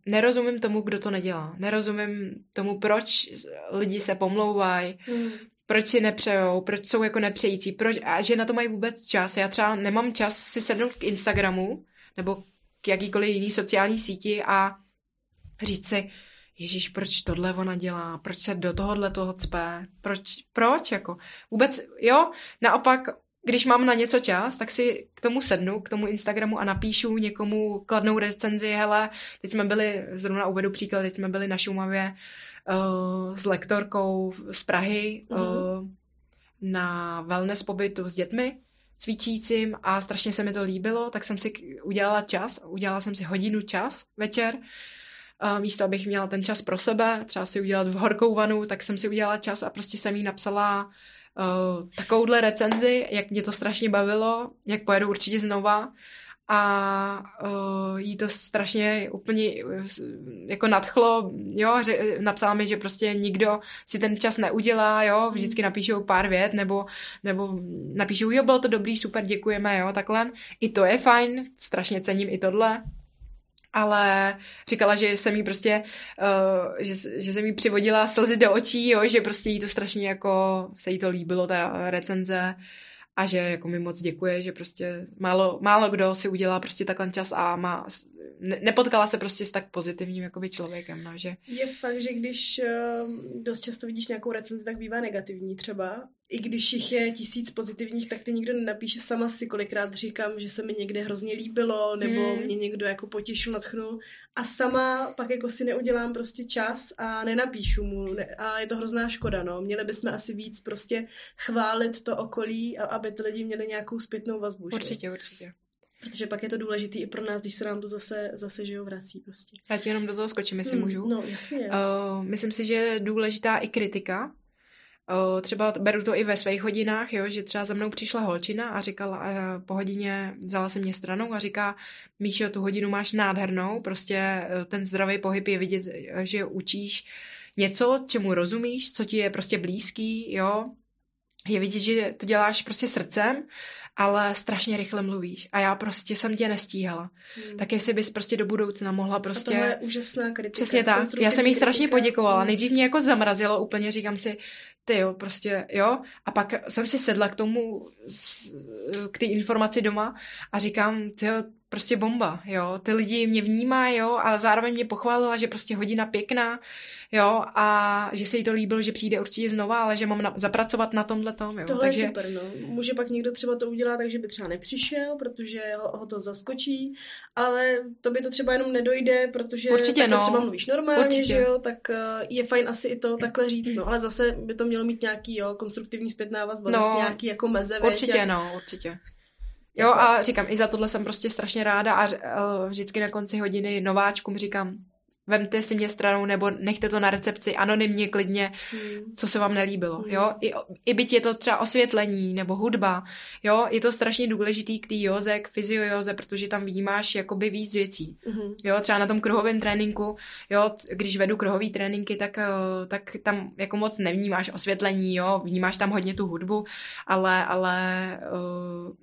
nerozumím tomu, kdo to nedělá. Nerozumím tomu, proč lidi se pomlouvají, hmm. Proč si nepřejou, proč jsou jako nepřející, proč, a že na to mají vůbec čas. Já třeba nemám čas si sednout k Instagramu nebo k jakýkoliv jiný sociální síti a říct si, Ježíš, proč tohle ona dělá, proč se do tohohle toho cpe, proč, proč, jako, vůbec, jo, naopak, když mám na něco čas, tak si k tomu sednu, k tomu Instagramu a napíšu někomu kladnou recenzi, hele, teď jsme byli, zrovna uvedu příklad, teď jsme byli na Šumavě uh, s lektorkou z Prahy mm-hmm. uh, na wellness pobytu s dětmi, cvičícím a strašně se mi to líbilo, tak jsem si udělala čas, udělala jsem si hodinu čas večer, a místo, abych měla ten čas pro sebe, třeba si udělat v horkou vanu, tak jsem si udělala čas a prostě jsem jí napsala uh, takovouhle recenzi, jak mě to strašně bavilo, jak pojedu určitě znova a uh, jí to strašně úplně uh, jako nadchlo, jo, ře, napsala mi, že prostě nikdo si ten čas neudělá, jo, vždycky napíšou pár vět, nebo, nebo napíšou, jo, bylo to dobrý, super, děkujeme, jo, takhle. I to je fajn, strašně cením i tohle, ale říkala, že jsem jí prostě, uh, že, že jsem jí přivodila slzy do očí, jo, že prostě jí to strašně jako, se jí to líbilo, ta recenze a že jako mi moc děkuje, že prostě málo, málo kdo si udělá prostě takhle čas a má, ne, nepotkala se prostě s tak pozitivním jakoby člověkem, no, že... Je fakt, že když uh, dost často vidíš nějakou recenzi, tak bývá negativní třeba i když jich je tisíc pozitivních, tak ty nikdo nenapíše. Sama si kolikrát říkám, že se mi někde hrozně líbilo, nebo hmm. mě někdo jako potěšil, natchnul. A sama pak jako si neudělám prostě čas a nenapíšu mu. A je to hrozná škoda, no. Měli bychom asi víc prostě chválit to okolí, aby ty lidi měli nějakou zpětnou vazbu. Určitě, že? určitě. Protože pak je to důležité i pro nás, když se nám to zase, zase že jo, vrací prostě. Já ti jenom do toho skočím, jestli hmm, můžu. No, jasně. Uh, myslím si, že je důležitá i kritika, třeba beru to i ve svých hodinách, jo, že třeba za mnou přišla holčina a říkala, po hodině vzala se mě stranou a říká, Míšo, tu hodinu máš nádhernou, prostě e, ten zdravý pohyb je vidět, že učíš něco, čemu rozumíš, co ti je prostě blízký, jo, je vidět, že to děláš prostě srdcem, ale strašně rychle mluvíš. A já prostě jsem tě nestíhala. Hmm. Tak jestli bys prostě do budoucna mohla prostě... A to je úžasná kritika. Přesně tak. Já jsem jí strašně poděkovala. Hmm. Nejdřív mě jako zamrazilo úplně, říkám si, ty jo, prostě, jo. A pak jsem si sedla k tomu, k té informaci doma a říkám, ty jo, prostě bomba, jo. Ty lidi mě vnímají, jo, ale zároveň mě pochválila, že prostě hodina pěkná, jo, a že se jí to líbilo, že přijde určitě znova, ale že mám na, zapracovat na tomhle tom, jo. Tohle takže... je super, no. Může pak někdo třeba to udělat takže by třeba nepřišel, protože ho, ho to zaskočí, ale to by to třeba jenom nedojde, protože určitě, no. třeba mluvíš normálně, určitě. že jo, tak uh, je fajn asi i to takhle říct, no, ale zase by to mělo mít nějaký, jo, konstruktivní zpětná vazba, no, zase nějaký jako meze, Určitě, větě. no, určitě. Jo jako... a říkám, i za tohle jsem prostě strašně ráda a uh, vždycky na konci hodiny nováčkům říkám, vemte si mě stranou nebo nechte to na recepci anonymně, klidně, hmm. co se vám nelíbilo, hmm. jo. I, I byť je to třeba osvětlení nebo hudba, jo, je to strašně důležitý k té józe, k fyziojóze, protože tam vnímáš jakoby víc věcí, hmm. jo, třeba na tom kruhovém tréninku, jo, když vedu kruhový tréninky, tak, eh, tak tam jako moc nevnímáš osvětlení, jo, vnímáš tam hodně tu hudbu, ale, ale uh,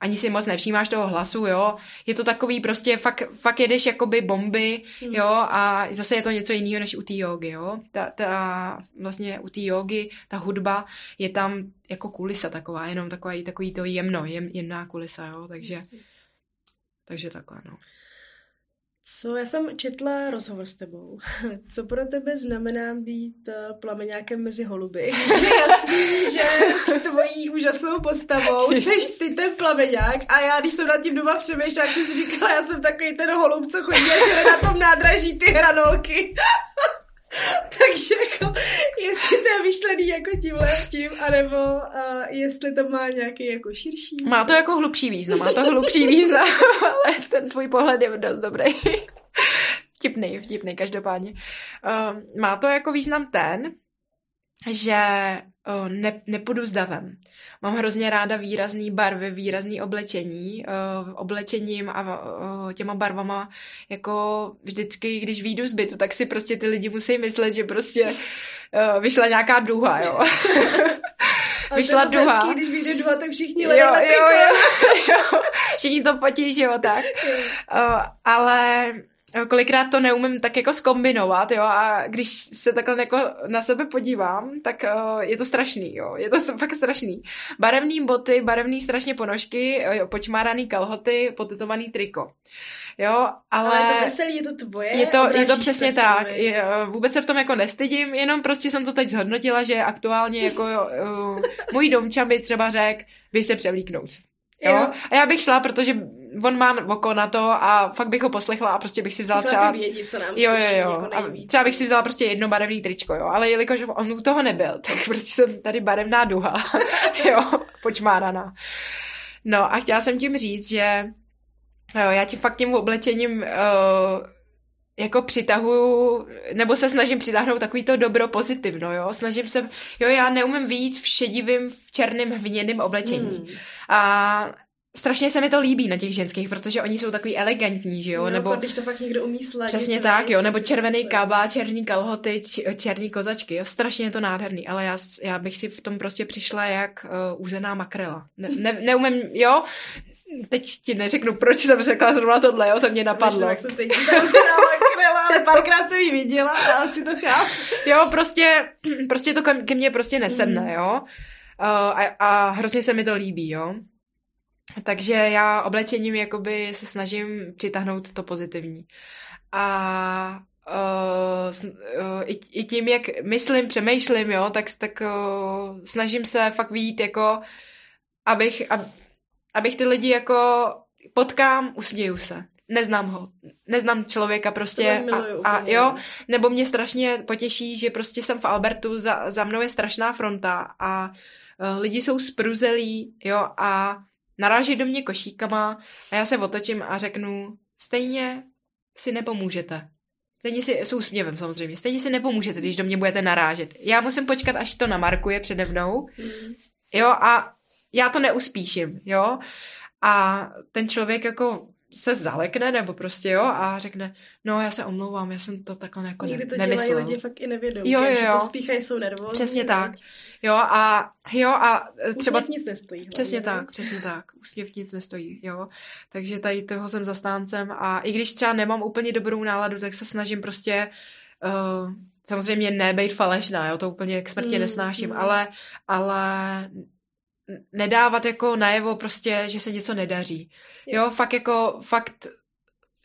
ani si moc nevšímáš toho hlasu, jo. Je to takový prostě, fakt, fakt jedeš jakoby bomby, mm. jo, a zase je to něco jiného než u té jogy, jo. Ta, ta, vlastně u té jogy, ta hudba je tam jako kulisa taková, jenom takový, takový to jemno, jem, jemná kulisa, jo, takže, takže takhle, no. Co, já jsem četla rozhovor s tebou. Co pro tebe znamená být eh, plameňákem mezi holuby? Je jasný, že s tvojí úžasnou postavou jsi ty ten plameňák a já, když jsem nad tím doma přemýšlela, tak jsem si říkala, já jsem takový ten holub, co chodí a že na tom nádraží ty hranolky. Takže jako, jestli to je myšlený jako tímhle tím, anebo uh, jestli to má nějaký jako širší. Má to jako hlubší význam, má to hlubší význam, ale ten tvůj pohled je dost dobrý. vtipný, vtipný, každopádně. Uh, má to jako význam ten, že ne, nepůjdu s davem. Mám hrozně ráda výrazný barvy, výrazný oblečení. Uh, oblečením a uh, těma barvama jako vždycky, když výjdu z bytu, tak si prostě ty lidi musí myslet, že prostě uh, vyšla nějaká duha, jo. vyšla duha. Hezký, když vyjde duha, tak všichni jo, jo, jo, jo, všichni to potí, že jo, tak. Uh, ale kolikrát to neumím tak jako skombinovat, jo, a když se takhle jako na sebe podívám, tak uh, je to strašný, jo, je to fakt strašný. Barevný boty, barevný strašně ponožky, jo, počmáraný kalhoty, potetovaný triko. Jo, ale... Ale to veselý, je to tvoje? Je to, je to přesně tak. Je, vůbec se v tom jako nestydím, jenom prostě jsem to teď zhodnotila, že aktuálně jako uh, můj domča mi třeba řekl, vy se převlíknout. Jo? jo? A já bych šla, protože on má oko na to a fakt bych ho poslechla a prostě bych si vzala třeba... Vědět, co nám jo, jo, jo. Jako a třeba bych si vzala prostě jedno barevný tričko, jo. Ale jelikož on u toho nebyl, tak prostě jsem tady barevná duha, jo, počmáraná. No a chtěla jsem tím říct, že jo, já ti fakt tím oblečením uh, jako přitahuju, nebo se snažím přitáhnout takový to dobro pozitivno, jo. Snažím se, jo, já neumím výjít v šedivým, v černém, hnědém oblečení. Hmm. A strašně se mi to líbí na těch ženských, protože oni jsou takový elegantní, že jo? No, nebo když to fakt někdo umí sladit. Přesně tak, jo, nebo červený kába, černý kalhoty, černý kozačky, jo, strašně je to nádherný, ale já, já bych si v tom prostě přišla jak uh, uzená makrela. Ne, ne, neumím, jo, teď ti neřeknu, proč jsem řekla zrovna tohle, jo, to mě napadlo. Jak se cítím, makrela, ale párkrát jsem ji viděla a asi to chápu. Jo, prostě, prostě to ke mně prostě nesedne, mm. jo. Uh, a, a hrozně se mi to líbí, jo. Takže já oblečením jakoby se snažím přitáhnout to pozitivní. A uh, uh, i, i tím, jak myslím, přemýšlím, jo, tak, tak uh, snažím se fakt výjít jako, abych, ab, abych ty lidi jako potkám, usměju se. Neznám ho. Neznám člověka prostě a, a jo, nebo mě strašně potěší, že prostě jsem v Albertu, za, za mnou je strašná fronta a uh, lidi jsou spruzelí, jo, a naráží do mě košíkama a já se otočím a řeknu, stejně si nepomůžete. Stejně si, s úsměvem samozřejmě, stejně si nepomůžete, když do mě budete narážet. Já musím počkat, až to namarkuje přede mnou, mm. jo, a já to neuspíším, jo. A ten člověk jako se zalekne, nebo prostě jo, a řekne, no já se omlouvám, já jsem to takhle jako Někdy to nemyslel. dělají lidi fakt i nevědomky, Jo, jo, že jo. pospíchají, jsou nervózní. Přesně tak. Jo, a jo, a třeba Úsměv nic nestojí. hlavně, Přesně veď. tak, přesně tak. Úsměv nic nestojí, jo. Takže tady toho jsem zastáncem a i když třeba nemám úplně dobrou náladu, tak se snažím prostě uh, samozřejmě nebejt falešná, jo, to úplně k smrti Mm, nesnáším, mm. ale, ale nedávat jako najevo prostě, že se něco nedaří. Jo. Jo, fakt jako, fakt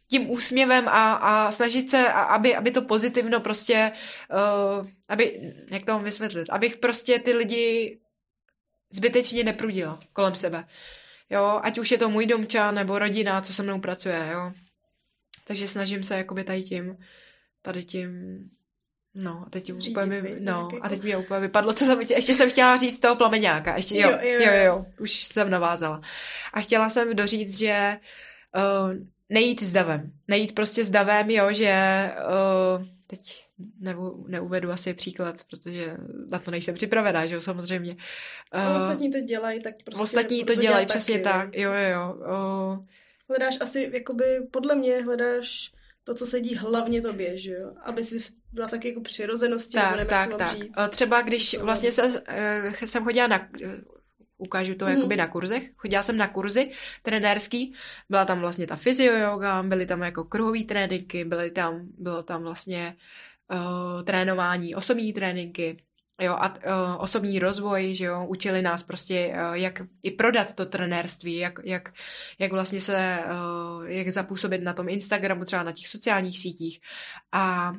tím úsměvem a, a snažit se, a- aby, aby to pozitivno prostě, uh, aby, jak to mám vysvětlit, abych prostě ty lidi zbytečně neprudila kolem sebe. Jo, ať už je to můj domča nebo rodina, co se mnou pracuje, jo. Takže snažím se jakoby tady tím, tady tím, no a teď Řídit, úplně mi, no a jako. teď mě úplně vypadlo, co jsem, ještě jsem chtěla říct toho plameňáka, ještě jo, Jo, jo, jo, jo, už jsem navázala. A chtěla jsem doříct, že uh, nejít s davem, nejít prostě s davem, jo, že uh, teď nevu, neuvedu asi příklad, protože na to nejsem připravená, že jo, samozřejmě. A Uh, ostatní to dělají, tak prostě... ostatní to dělají, přesně taky, tak, jo, jo, jo. Uh, Hledáš asi, jakoby, podle mě hledáš to, co sedí hlavně tobě, že jo? Aby si byla taky jako přirozenosti, nebo tak, nevím, tak, tak. říct. Uh, třeba když vlastně se, uh, jsem chodila na, uh, ukážu to Mhm. jakoby na kurzech, chodila jsem na kurzy trenérský, byla tam vlastně ta fyzioyoga, byly tam jako kruhový tréninky, byly tam, bylo tam vlastně uh, trénování, osobní tréninky, jo, a uh, osobní rozvoj, že jo, učili nás prostě, uh, jak i prodat to trenérství, jak, jak, jak vlastně se, uh, jak zapůsobit na tom Instagramu, třeba na těch sociálních sítích. A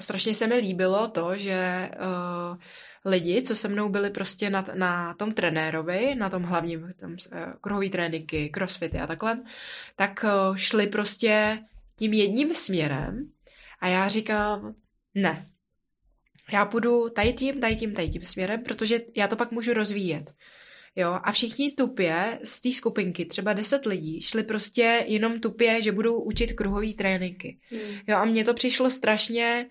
strašně se mi líbilo to, že lidi, co se mnou byli prostě na, na tom trenérovi, na tom hlavním, tam uh, kruhový tréninky, crossfity a takhle, tak šli prostě tím jedním směrem a já říkám, ne, já půjdu tady tím, tady tím, tady tím směrem, protože já to pak můžu rozvíjet. Jo, a všichni tupě z té skupinky, třeba 10 lidí, šli prostě jenom tupě, že budou učit kruhový tréninky. Hmm. Jo, a mně to přišlo strašně,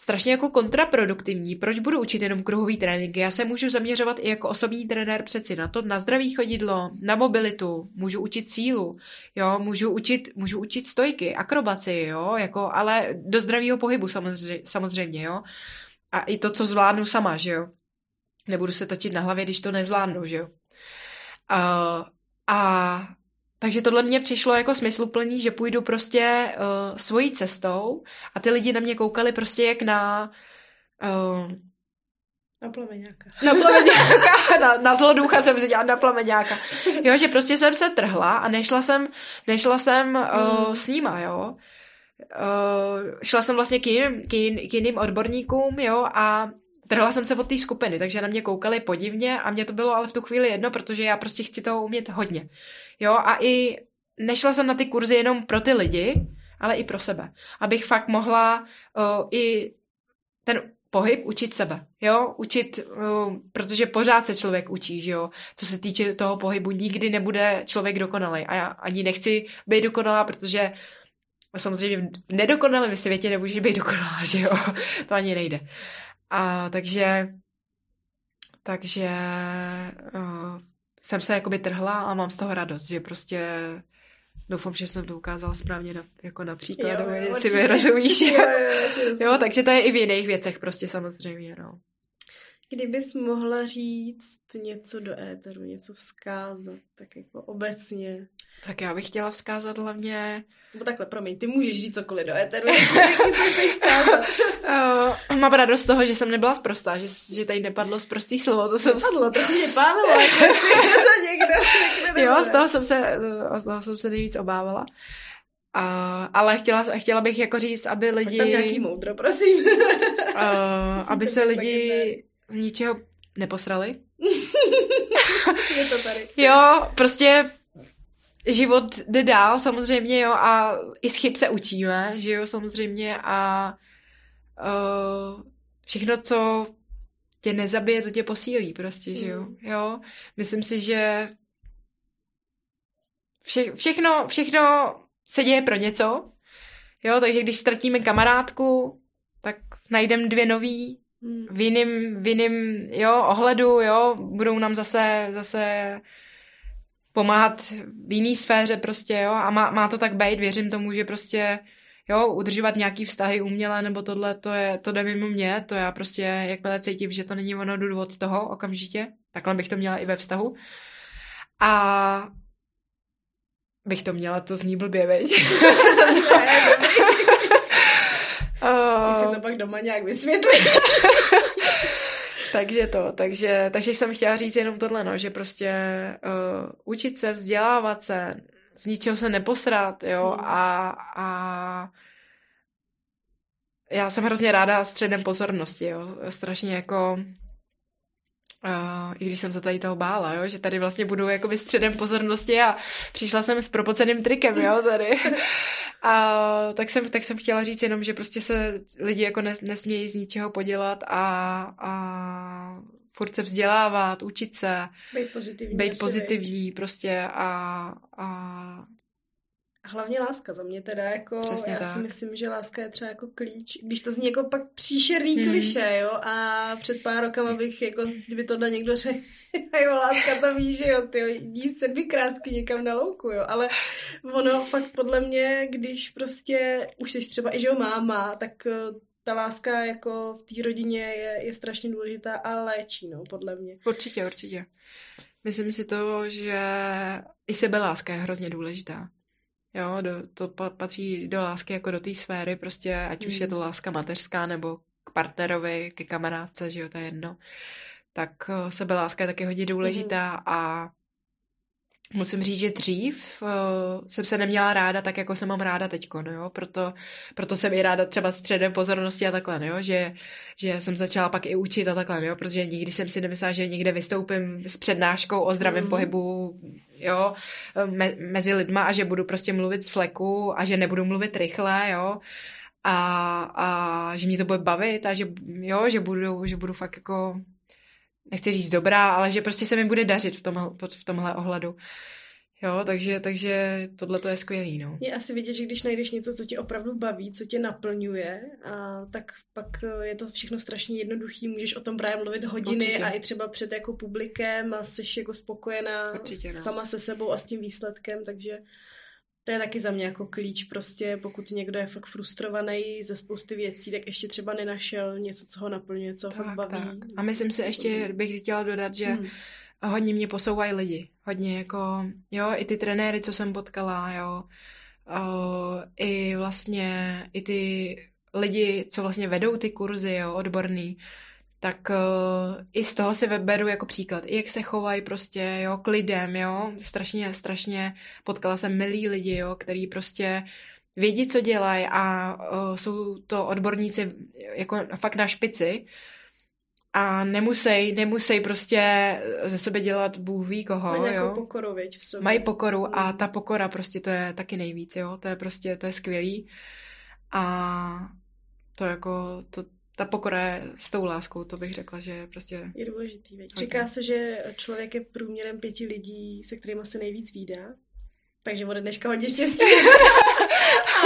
strašně jako kontraproduktivní. Proč budu učit jenom kruhový tréninky? Já se můžu zaměřovat i jako osobní trenér přeci na to, na zdravý chodidlo, na mobilitu, můžu učit sílu, jo, můžu učit, můžu učit stojky, akrobaci, jo, jako, ale do zdravého pohybu samozřejmě, samozřejmě, jo. A i to, co zvládnu sama, že jo. Nebudu se točit na hlavě, když to nezvládnu, že jo. A, a takže tohle mě přišlo jako smysluplný, že půjdu prostě uh, svojí cestou a ty lidi na mě koukali prostě jak na uh, Na plameňáka. na plameňáka, na, na zloducha jsem si dělala na plameňáka. Jo, že prostě jsem se trhla a nešla jsem, nešla jsem uh, Hmm. s nima, jo. Uh, šla jsem vlastně k jiným, k, jin, k jiným odborníkům, jo, a trhla jsem se od té skupiny, takže na mě koukali podivně a mě to bylo ale v tu chvíli jedno, protože já prostě chci toho umět hodně. Jo, a i nešla jsem na ty kurzy jenom pro ty lidi, ale i pro sebe. Abych fakt mohla uh, i ten pohyb učit sebe, jo, učit, uh, protože pořád se člověk učí, že jo, co se týče toho pohybu, nikdy nebude člověk dokonalý a já ani nechci být dokonalá, protože samozřejmě v nedokonalém světě nemůže být dokonalá, že jo, to ani nejde. A takže takže uh, jsem se jakoby trhla a mám z toho radost, že prostě doufám, že jsem to ukázala správně na, jako na příkladu, Jo, jo, jestli mi rozumíš. Jo, jo. Jo, takže to je i v jiných věcech prostě samozřejmě, no. Kdybys mohla říct něco do éteru, něco vzkázat, tak jako obecně. Tak já bych chtěla vzkázat hlavně... Nebo takhle, promiň, ty můžeš říct cokoliv do éteru, co chceš vzkázat. Uh, mám radost z toho, že jsem nebyla zprostá, že, že tady nepadlo zprostý slovo, to jsem... Padlo, trochu mě pálilo, jako to někdo, někdo Jo, z toho jsem se, z toho jsem se nejvíc obávala. A, ale chtěla, chtěla bych jako říct, aby Tak lidi... tam nějaký moudro, prosím. uh, aby to se lidi z ničeho neposrali. je to tady. Jo, prostě život jde dál samozřejmě, jo, a i z chyb se učíme, že jo, samozřejmě a uh, všechno, co tě nezabije, to tě posílí prostě, že jo, Mm. jo. Myslím si, že vše, všechno, všechno se děje pro něco, jo, takže když ztratíme kamarádku, tak najdem dvě nový, Hmm. v jiným, v jiným jo, ohledu, jo, budou nám zase, zase pomáhat v jiný sféře prostě, jo, a má, má to tak být, věřím tomu, že prostě jo, udržovat nějaký vztahy uměle nebo tohle, to, je, to jde mimo mě, to já prostě jakmile cítím, že to není ono, jdu od toho okamžitě, takhle bych to měla i ve vztahu. A bych to měla, to zní blbě, veď? Uh, si to pak doma nějak vysvětlí. takže to, takže, takže jsem chtěla říct jenom tohle, no, že prostě uh, učit se, vzdělávat se, z ničeho se neposrat, jo, hmm. a, a já jsem hrozně ráda středem pozornosti, jo, strašně jako Uh, I když jsem se tady toho bála, jo, že tady vlastně budu jako středem pozornosti a přišla jsem s propoceným trikem, jo, tady. A tak jsem, tak jsem chtěla říct jenom, že prostě se lidi jako nes, nesmějí z ničeho podělat a, a furt se vzdělávat, učit se. Být pozitivní. Být pozitivní prostě a, a Hlavně láska za mě teda, jako Přesně já tak. si myslím, že láska je třeba jako klíč, když to zní jako pak příšerný hmm. kliše, jo, a před pár rokama bych, jako, kdyby tohle někdo řekl, jo, láska to ví, že jo, ty jdi sedmi krásky někam na louku, jo, ale ono fakt podle mě, když prostě už jsi třeba i, že jo, máma, tak eh, ta láska jako v té rodině je, je strašně důležitá a léčí, no, podle mě. Určitě, určitě. Myslím si to, že i sebeláska je hrozně důležitá. Jo, do, to patří do lásky jako do té sféry, prostě ať mm. už je to hmm. láska mateřská nebo k partnerovi, ke kamarádce, že jo, to je jedno. Tak eh, sebeláska je taky hodně důležitá mm. a Musím říct, že dřív uh, jsem se neměla ráda tak, jako se mám ráda teďko, no jo, proto, proto jsem i ráda třeba středem pozornosti a takhle, no jo, že, že jsem začala pak i učit a takhle, no jo, protože nikdy jsem si nemyslela, že někde vystoupím s přednáškou o zdravém mm. pohybu, jo, me, mezi lidma a že budu prostě mluvit z fleku a že nebudu mluvit rychle, jo, a, a že mě to bude bavit a že, jo, že budu, že budu fakt jako nechci říct dobrá, ale že prostě se mi bude dařit v, tomhle, v tomhle ohledu. Jo, takže, takže tohle to je skvělý, no. Je asi vidět, že když najdeš něco, co tě opravdu baví, co tě naplňuje, a tak pak je to všechno strašně jednoduchý, můžeš o tom právě mluvit hodiny Určitě. a i třeba před jako publikem a jsi jako spokojená Určitě, no. sama se sebou a s tím výsledkem, takže to je taky za mě jako klíč prostě, pokud někdo je fakt frustrovaný ze spousty věcí, tak ještě třeba nenašel něco, co ho naplňuje, co tak, ho baví. Tak. A myslím si ještě, bych chtěla dodat, že hmm. hodně mě posouvají lidi. Hodně jako, jo, i ty trenéry, co jsem potkala, jo, o, i vlastně, i ty lidi, co vlastně vedou ty kurzy, jo, odborný, tak uh, i z toho si vyberu jako příklad. I jak se chovají prostě, jo, k lidem, jo. Strašně, strašně potkala jsem milí lidi, jo, který prostě vědí, co dělají a uh, jsou to odborníci jako fakt na špici a nemusí, nemusí prostě ze sebe dělat Bůh ví koho, Mají jo. pokoru, věď, v sobě. Mají pokoru a ta pokora prostě to je taky nejvíc, jo. To je prostě, to je skvělý. A to jako, to, ta pokora je s tou láskou, to bych řekla, že prostě... Je důležitý, veď. Říká se, že člověk je průměrem pěti lidí, se kterými se nejvíc výdá. Takže ode dneška hodně štěstí.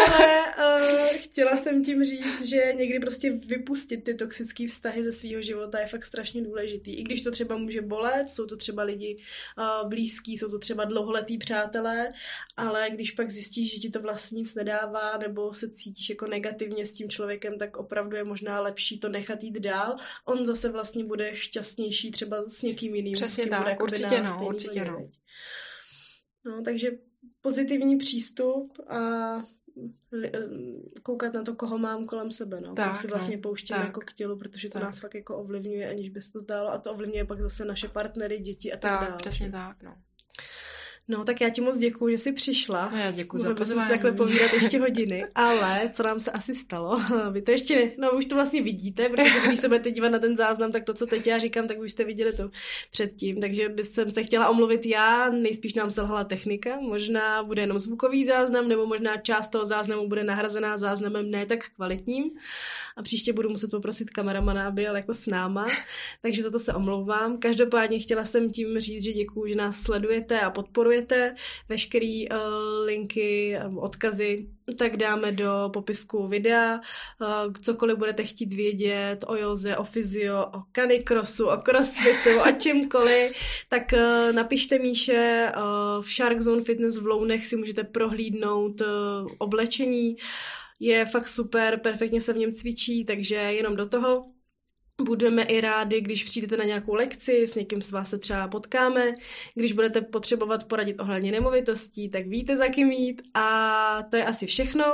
Ale uh, chtěla jsem tím říct, že někdy prostě vypustit ty toxické vztahy ze svého života je fakt strašně důležitý. I když to třeba může bolet, jsou to třeba lidi uh, blízký, jsou to třeba dlouholetí přátelé, ale když pak zjistíš, že ti to vlastně nic nedává, nebo se cítíš jako negativně s tím člověkem, tak opravdu je možná lepší to nechat jít dál. On zase vlastně bude šťastnější třeba s někým jiným. Přesně tak, určitě no, určitě no. No, takže pozitivní přístup a eh, koukat na to, koho mám kolem sebe, no. Tak, si vlastně no, pouštím tak, jako k tělu, protože to tak. nás fakt jako ovlivňuje, aniž by se to zdálo a to ovlivňuje pak zase naše partnery, děti a tak, tak dále. přesně tak, no. No, tak já ti moc děkuji, že jsi přišla. No, já děkuji za pozvání. se takhle povídat ještě hodiny, ale co nám se asi stalo, vy to ještě, ne, no už to vlastně vidíte, protože když se budete dívat na ten záznam, tak to, co teď já říkám, tak už jste viděli to předtím, takže bych jsem se chtěla omluvit já, nejspíš nám selhala technika, možná bude jenom zvukový záznam, nebo možná část toho záznamu bude nahrazená záznamem ne tak kvalitním. A příště budu muset poprosit kameramana, aby jel jako s náma, takže za to se omlouvám. Každopádně chtěla jsem tím říct, že děkuji, že nás sledujete a podporujete preferujete. Veškerý uh, linky, um, odkazy tak dáme do popisku videa. Uh, cokoliv budete chtít vědět o joze, o fyzio, o canicrossu, o crossfitu, o čemkoliv, tak uh, napište Míše. Uh, v Shark Zone Fitness v Lounech si můžete prohlídnout uh, oblečení. Je fakt super, perfektně se v něm cvičí, takže jenom do toho. Budeme i rádi, když přijdete na nějakou lekci, s někým z vás se třeba potkáme. Když budete potřebovat poradit ohledně nemovitostí, tak víte, za kým jít. A to je asi všechno.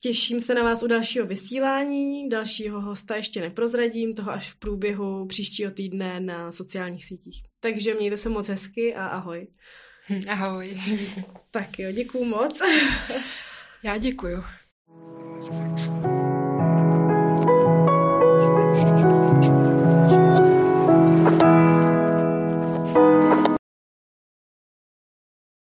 Těším se na vás u dalšího vysílání. Dalšího hosta ještě neprozradím, toho až v průběhu příštího týdne na sociálních sítích. Takže mějte se moc hezky a ahoj. Ahoj. Tak jo, děkuju moc. Já děkuju.